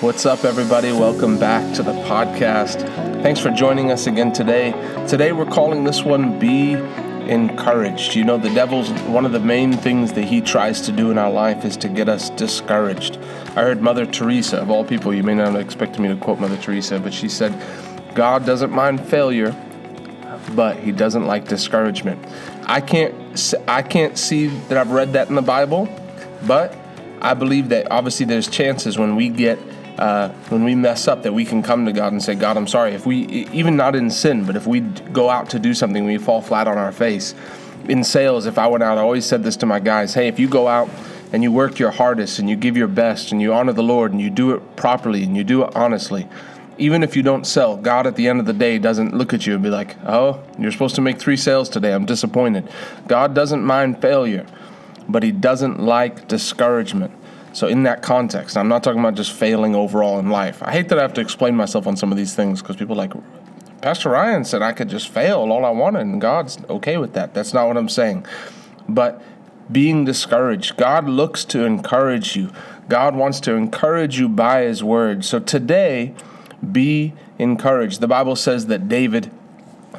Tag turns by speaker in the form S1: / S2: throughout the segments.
S1: What's up, everybody? Welcome back to the podcast. Thanks for joining us again today. Today, we're calling this one Be Encouraged. You know, the devil's one of the main things that he tries to do in our life is to get us discouraged. I heard Mother Teresa, of all people, you may not expect me to quote Mother Teresa, but she said, God doesn't mind failure, but he doesn't like discouragement. I can't I can't see that I've read that in the Bible, but I believe that obviously there's chances when we get uh, when we mess up that we can come to God and say, God, I'm sorry. If we, even not in sin, but if we go out to do something, we fall flat on our face. In sales, if I went out, I always said this to my guys hey, if you go out and you work your hardest and you give your best and you honor the Lord and you do it properly and you do it honestly, even if you don't sell, God at the end of the day doesn't look at you and be like, oh, you're supposed to make three sales today. I'm disappointed. God doesn't mind failure, but He doesn't like discouragement. So, in that context, I'm not talking about just failing overall in life. I hate that I have to explain myself on some of these things because people like, Pastor Ryan said I could just fail all I wanted, and God's okay with that. That's not what I'm saying. But being discouraged, God looks to encourage you. God wants to encourage you by His word. So today, be encouraged. The Bible says that David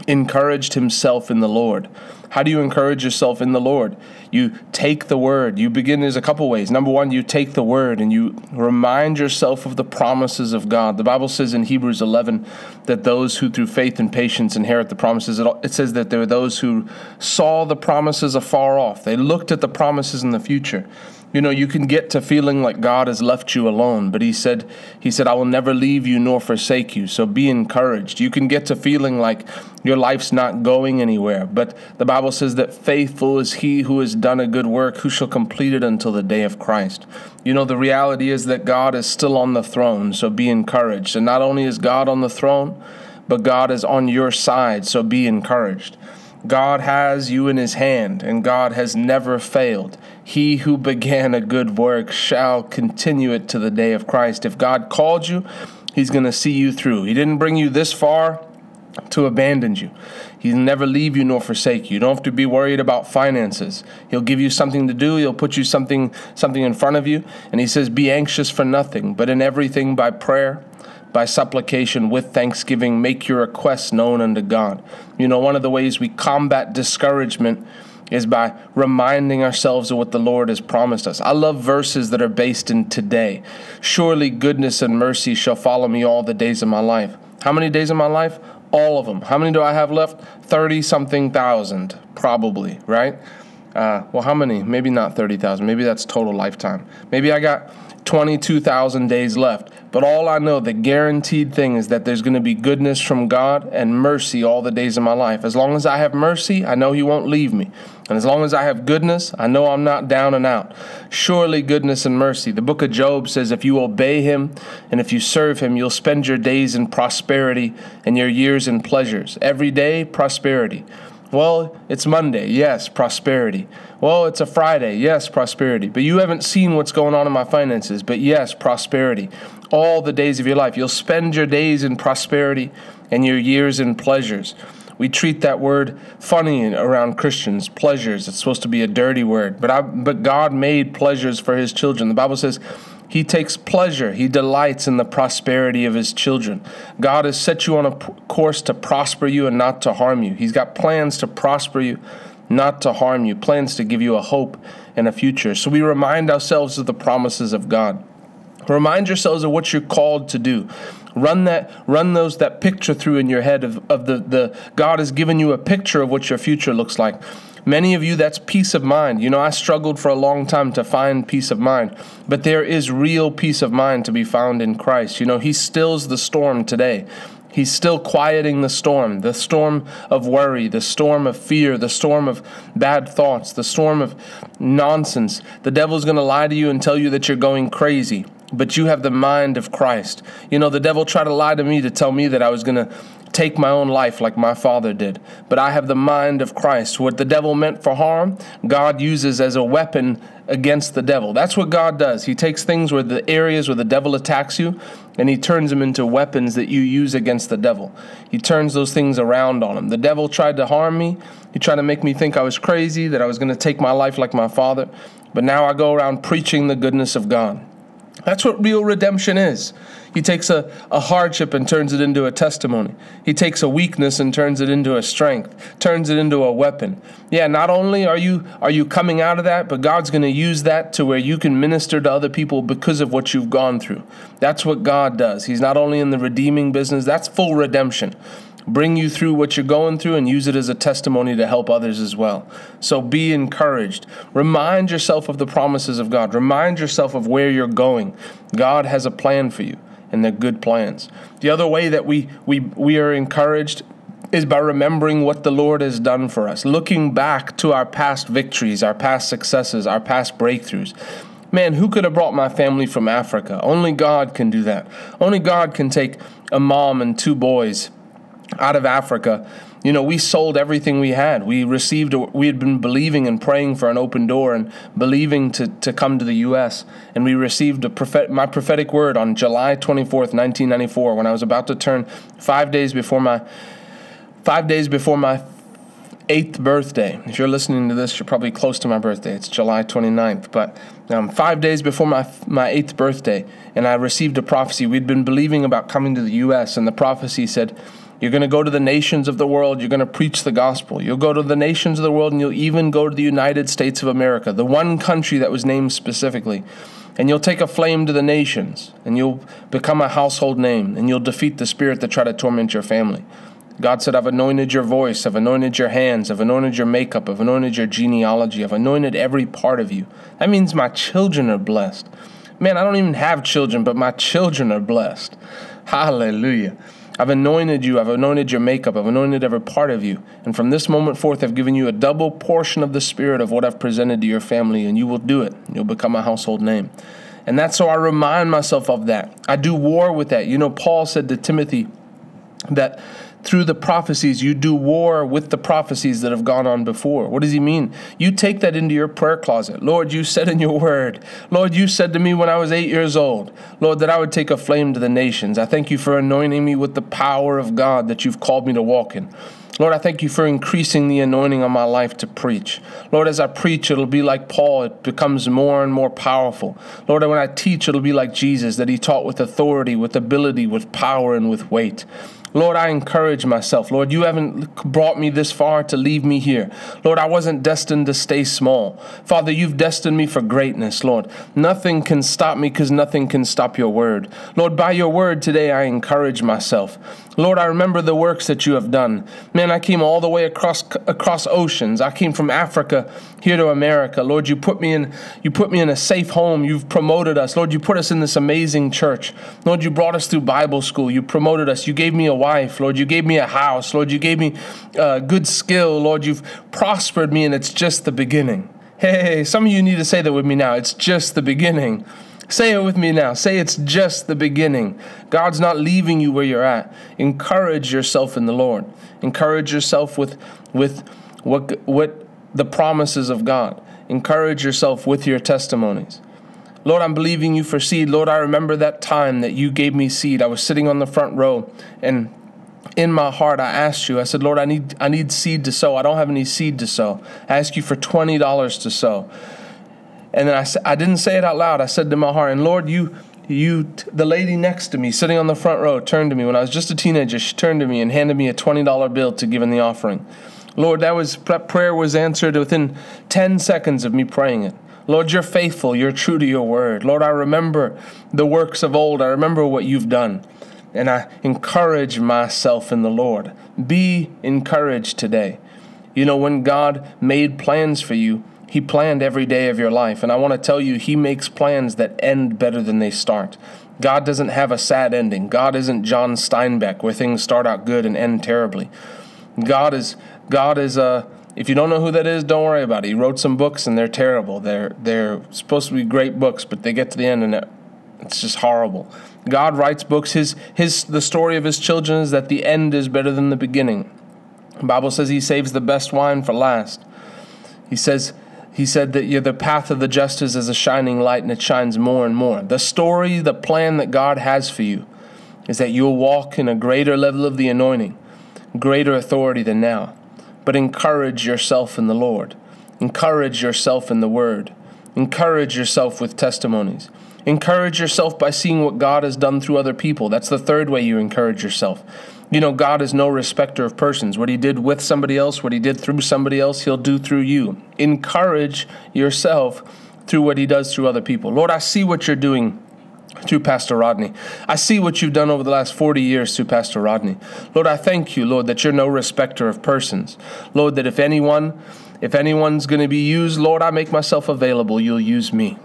S1: encouraged himself in the Lord. How do you encourage yourself in the Lord? You take the word. You begin there's a couple ways. Number 1, you take the word and you remind yourself of the promises of God. The Bible says in Hebrews 11 that those who through faith and patience inherit the promises it says that there are those who saw the promises afar off. They looked at the promises in the future. You know, you can get to feeling like God has left you alone, but he said he said I will never leave you nor forsake you. So be encouraged. You can get to feeling like your life's not going anywhere, but the Bible says that faithful is he who has done a good work, who shall complete it until the day of Christ. You know, the reality is that God is still on the throne, so be encouraged. And not only is God on the throne, but God is on your side, so be encouraged. God has you in his hand, and God has never failed. He who began a good work shall continue it to the day of Christ. If God called you, he's going to see you through. He didn't bring you this far to abandon you. He'll never leave you nor forsake you. You don't have to be worried about finances. He'll give you something to do. He'll put you something something in front of you, and he says, "Be anxious for nothing, but in everything by prayer by supplication with thanksgiving, make your requests known unto God. You know, one of the ways we combat discouragement is by reminding ourselves of what the Lord has promised us. I love verses that are based in today. Surely goodness and mercy shall follow me all the days of my life. How many days of my life? All of them. How many do I have left? 30 something thousand, probably, right? Uh, well, how many? Maybe not 30,000. Maybe that's total lifetime. Maybe I got 22,000 days left. But all I know, the guaranteed thing is that there's going to be goodness from God and mercy all the days of my life. As long as I have mercy, I know He won't leave me. And as long as I have goodness, I know I'm not down and out. Surely goodness and mercy. The book of Job says if you obey Him and if you serve Him, you'll spend your days in prosperity and your years in pleasures. Every day, prosperity. Well, it's Monday. Yes, prosperity. Well, it's a Friday. Yes, prosperity. But you haven't seen what's going on in my finances. But yes, prosperity. All the days of your life. You'll spend your days in prosperity and your years in pleasures. We treat that word funny around Christians, pleasures. It's supposed to be a dirty word. But I, but God made pleasures for his children. The Bible says he takes pleasure, he delights in the prosperity of his children. God has set you on a course to prosper you and not to harm you. He's got plans to prosper you, not to harm you, plans to give you a hope and a future. So we remind ourselves of the promises of God. Remind yourselves of what you're called to do. Run that run those that picture through in your head of, of the, the God has given you a picture of what your future looks like. Many of you, that's peace of mind. You know, I struggled for a long time to find peace of mind, but there is real peace of mind to be found in Christ. You know, He stills the storm today. He's still quieting the storm, the storm of worry, the storm of fear, the storm of bad thoughts, the storm of nonsense. The devil's going to lie to you and tell you that you're going crazy, but you have the mind of Christ. You know, the devil tried to lie to me to tell me that I was going to take my own life like my father did. But I have the mind of Christ. What the devil meant for harm, God uses as a weapon against the devil. That's what God does. He takes things where the areas where the devil attacks you and he turns them into weapons that you use against the devil. He turns those things around on him. The devil tried to harm me. He tried to make me think I was crazy, that I was going to take my life like my father. But now I go around preaching the goodness of God. That's what real redemption is. He takes a, a hardship and turns it into a testimony. He takes a weakness and turns it into a strength, turns it into a weapon. Yeah, not only are you are you coming out of that, but God's going to use that to where you can minister to other people because of what you've gone through. That's what God does. He's not only in the redeeming business, that's full redemption bring you through what you're going through and use it as a testimony to help others as well. So be encouraged. Remind yourself of the promises of God. Remind yourself of where you're going. God has a plan for you and they're good plans. The other way that we, we, we are encouraged is by remembering what the Lord has done for us, looking back to our past victories, our past successes, our past breakthroughs. Man, who could have brought my family from Africa? Only God can do that. Only God can take a mom and two boys out of Africa you know, we sold everything we had. We received, we had been believing and praying for an open door and believing to, to come to the U.S. And we received a prophet, my prophetic word on July 24th, 1994, when I was about to turn five days before my, five days before my eighth birthday. If you're listening to this, you're probably close to my birthday. It's July 29th. But um, five days before my, my eighth birthday, and I received a prophecy. We'd been believing about coming to the U.S., and the prophecy said, you're going to go to the nations of the world. You're going to preach the gospel. You'll go to the nations of the world, and you'll even go to the United States of America, the one country that was named specifically. And you'll take a flame to the nations, and you'll become a household name, and you'll defeat the spirit that try to torment your family. God said, I've anointed your voice, I've anointed your hands, I've anointed your makeup, I've anointed your genealogy, I've anointed every part of you. That means my children are blessed. Man, I don't even have children, but my children are blessed. Hallelujah. I've anointed you. I've anointed your makeup. I've anointed every part of you. And from this moment forth, I've given you a double portion of the Spirit of what I've presented to your family, and you will do it. You'll become a household name. And that's so I remind myself of that. I do war with that. You know, Paul said to Timothy that through the prophecies. You do war with the prophecies that have gone on before. What does he mean? You take that into your prayer closet. Lord, you said in your word, Lord, you said to me when I was eight years old, Lord, that I would take a flame to the nations. I thank you for anointing me with the power of God that you've called me to walk in. Lord, I thank you for increasing the anointing on my life to preach. Lord, as I preach, it'll be like Paul, it becomes more and more powerful. Lord, when I teach, it'll be like Jesus, that he taught with authority, with ability, with power, and with weight. Lord, I encourage myself. Lord, you haven't brought me this far to leave me here. Lord, I wasn't destined to stay small. Father, you've destined me for greatness, Lord. Nothing can stop me because nothing can stop your word. Lord, by your word today, I encourage myself. Lord, I remember the works that you have done. Man, I came all the way across across oceans. I came from Africa here to America. Lord, you put me in you put me in a safe home. You've promoted us. Lord, you put us in this amazing church. Lord, you brought us through Bible school. You promoted us. You gave me a wife. Lord, you gave me a house. Lord, you gave me uh, good skill. Lord, you've prospered me, and it's just the beginning. Hey, some of you need to say that with me now. It's just the beginning. Say it with me now. Say it's just the beginning. God's not leaving you where you're at. Encourage yourself in the Lord. Encourage yourself with with what what the promises of God. Encourage yourself with your testimonies. Lord, I'm believing you for seed. Lord, I remember that time that you gave me seed. I was sitting on the front row and in my heart I asked you. I said, "Lord, I need I need seed to sow. I don't have any seed to sow. I ask you for $20 to sow." And then I, I didn't say it out loud. I said to my heart, and Lord, you, you, the lady next to me, sitting on the front row, turned to me when I was just a teenager. She turned to me and handed me a twenty dollar bill to give in the offering. Lord, that was that prayer was answered within ten seconds of me praying it. Lord, you're faithful. You're true to your word. Lord, I remember the works of old. I remember what you've done. And I encourage myself in the Lord. Be encouraged today. You know, when God made plans for you, he planned every day of your life. And I want to tell you, He makes plans that end better than they start. God doesn't have a sad ending. God isn't John Steinbeck where things start out good and end terribly. God is God is a uh, if you don't know who that is, don't worry about it. He wrote some books and they're terrible. They're they're supposed to be great books, but they get to the end and it's just horrible. God writes books. His his the story of his children is that the end is better than the beginning. The Bible says he saves the best wine for last. He says he said that you're the path of the justice is a shining light and it shines more and more. The story, the plan that God has for you is that you'll walk in a greater level of the anointing, greater authority than now. But encourage yourself in the Lord. Encourage yourself in the Word. Encourage yourself with testimonies. Encourage yourself by seeing what God has done through other people. That's the third way you encourage yourself. You know, God is no respecter of persons. What He did with somebody else, what He did through somebody else, He'll do through you. Encourage yourself through what He does through other people. Lord, I see what you're doing through Pastor Rodney. I see what you've done over the last 40 years through Pastor Rodney. Lord, I thank you, Lord, that you're no respecter of persons. Lord, that if anyone, if anyone's going to be used, Lord, I make myself available. You'll use me.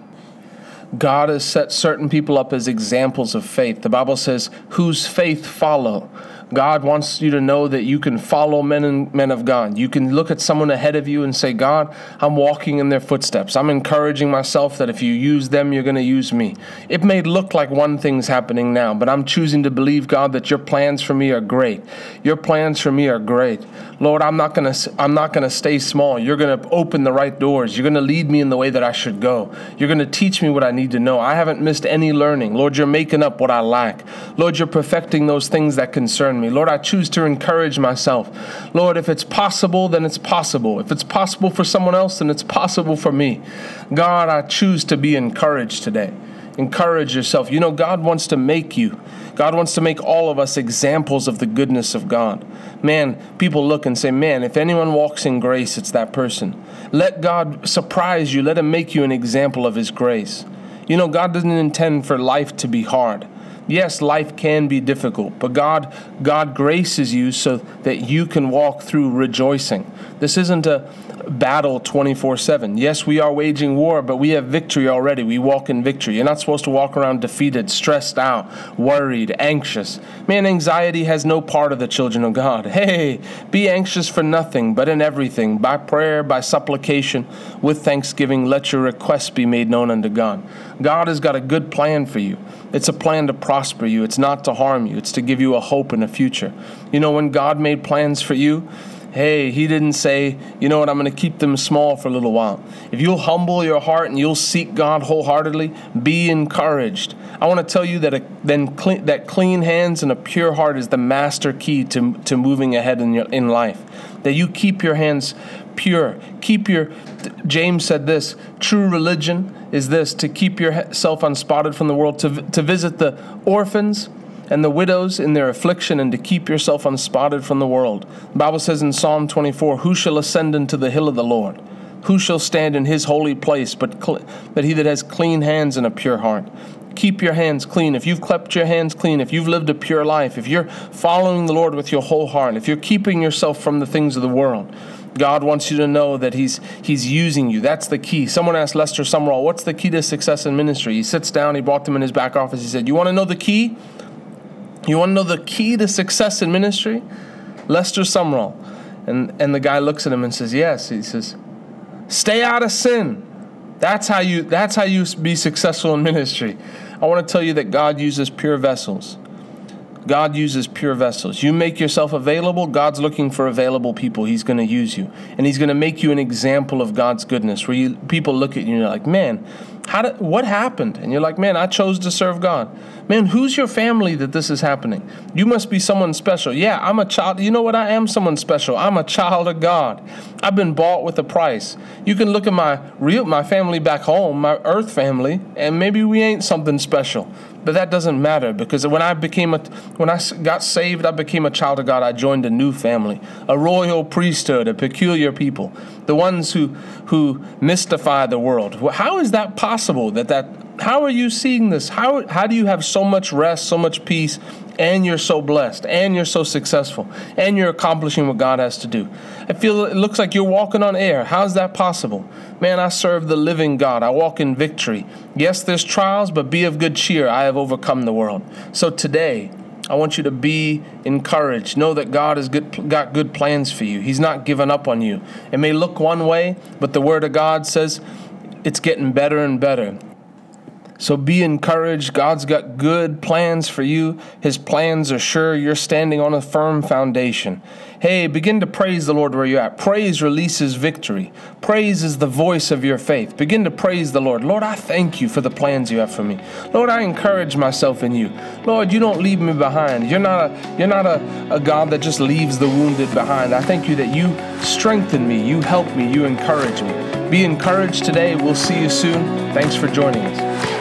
S1: God has set certain people up as examples of faith. The Bible says, whose faith follow. God wants you to know that you can follow men and men of God. You can look at someone ahead of you and say, God, I'm walking in their footsteps. I'm encouraging myself that if you use them, you're going to use me. It may look like one thing's happening now, but I'm choosing to believe, God, that your plans for me are great. Your plans for me are great. Lord, I'm not going to I'm not going to stay small. You're going to open the right doors. You're going to lead me in the way that I should go. You're going to teach me what I need to know. I haven't missed any learning. Lord, you're making up what I lack. Lord, you're perfecting those things that concern me. Lord, I choose to encourage myself. Lord, if it's possible, then it's possible. If it's possible for someone else, then it's possible for me. God, I choose to be encouraged today. Encourage yourself. You know, God wants to make you. God wants to make all of us examples of the goodness of God. Man, people look and say, man, if anyone walks in grace, it's that person. Let God surprise you. Let Him make you an example of His grace. You know, God doesn't intend for life to be hard. Yes, life can be difficult, but God God graces you so that you can walk through rejoicing. This isn't a battle 24 7. Yes, we are waging war, but we have victory already. We walk in victory. You're not supposed to walk around defeated, stressed out, worried, anxious. Man, anxiety has no part of the children of God. Hey, be anxious for nothing, but in everything, by prayer, by supplication, with thanksgiving, let your requests be made known unto God. God has got a good plan for you. It's a plan to prosper you, it's not to harm you, it's to give you a hope and a future. You know, when God made plans for you, hey, he didn't say, you know what, I'm going to keep them small for a little while. If you'll humble your heart and you'll seek God wholeheartedly, be encouraged. I want to tell you that a, then clean, that clean hands and a pure heart is the master key to, to moving ahead in, your, in life. That you keep your hands pure. Keep your, James said this true religion is this to keep yourself unspotted from the world, to, to visit the orphans and the widows in their affliction, and to keep yourself unspotted from the world. The Bible says in Psalm 24, Who shall ascend into the hill of the Lord? Who shall stand in his holy place but, cl- but he that has clean hands and a pure heart? Keep your hands clean. If you've kept your hands clean, if you've lived a pure life, if you're following the Lord with your whole heart, if you're keeping yourself from the things of the world, God wants you to know that He's He's using you. That's the key. Someone asked Lester Sumrall, "What's the key to success in ministry?" He sits down. He brought them in his back office. He said, "You want to know the key? You want to know the key to success in ministry? Lester Sumrall. And, and the guy looks at him and says, Yes. He says, Stay out of sin. That's how you that's how you be successful in ministry. I want to tell you that God uses pure vessels. God uses pure vessels. You make yourself available, God's looking for available people. He's going to use you. And he's going to make you an example of God's goodness where you people look at you and you're like, "Man, how did, what happened?" And you're like, "Man, I chose to serve God." Man, who's your family that this is happening? You must be someone special. Yeah, I'm a child. You know what? I am someone special. I'm a child of God. I've been bought with a price. You can look at my real my family back home, my earth family, and maybe we ain't something special. But that doesn't matter because when I became a when I got saved, I became a child of God. I joined a new family, a royal priesthood, a peculiar people, the ones who who mystify the world. How is that possible? That that how are you seeing this? How how do you have so much rest, so much peace, and you're so blessed, and you're so successful, and you're accomplishing what God has to do? I feel it looks like you're walking on air. How's that possible? Man, I serve the living God. I walk in victory. Yes, there's trials, but be of good cheer. I have overcome the world. So today, I want you to be encouraged. Know that God has good, got good plans for you. He's not given up on you. It may look one way, but the Word of God says it's getting better and better. So be encouraged. God's got good plans for you. His plans are sure. You're standing on a firm foundation. Hey, begin to praise the Lord where you're at. Praise releases victory. Praise is the voice of your faith. Begin to praise the Lord. Lord, I thank you for the plans you have for me. Lord, I encourage myself in you. Lord, you don't leave me behind. You're not a you're not a, a God that just leaves the wounded behind. I thank you that you strengthen me, you help me, you encourage me. Be encouraged today. We'll see you soon. Thanks for joining us.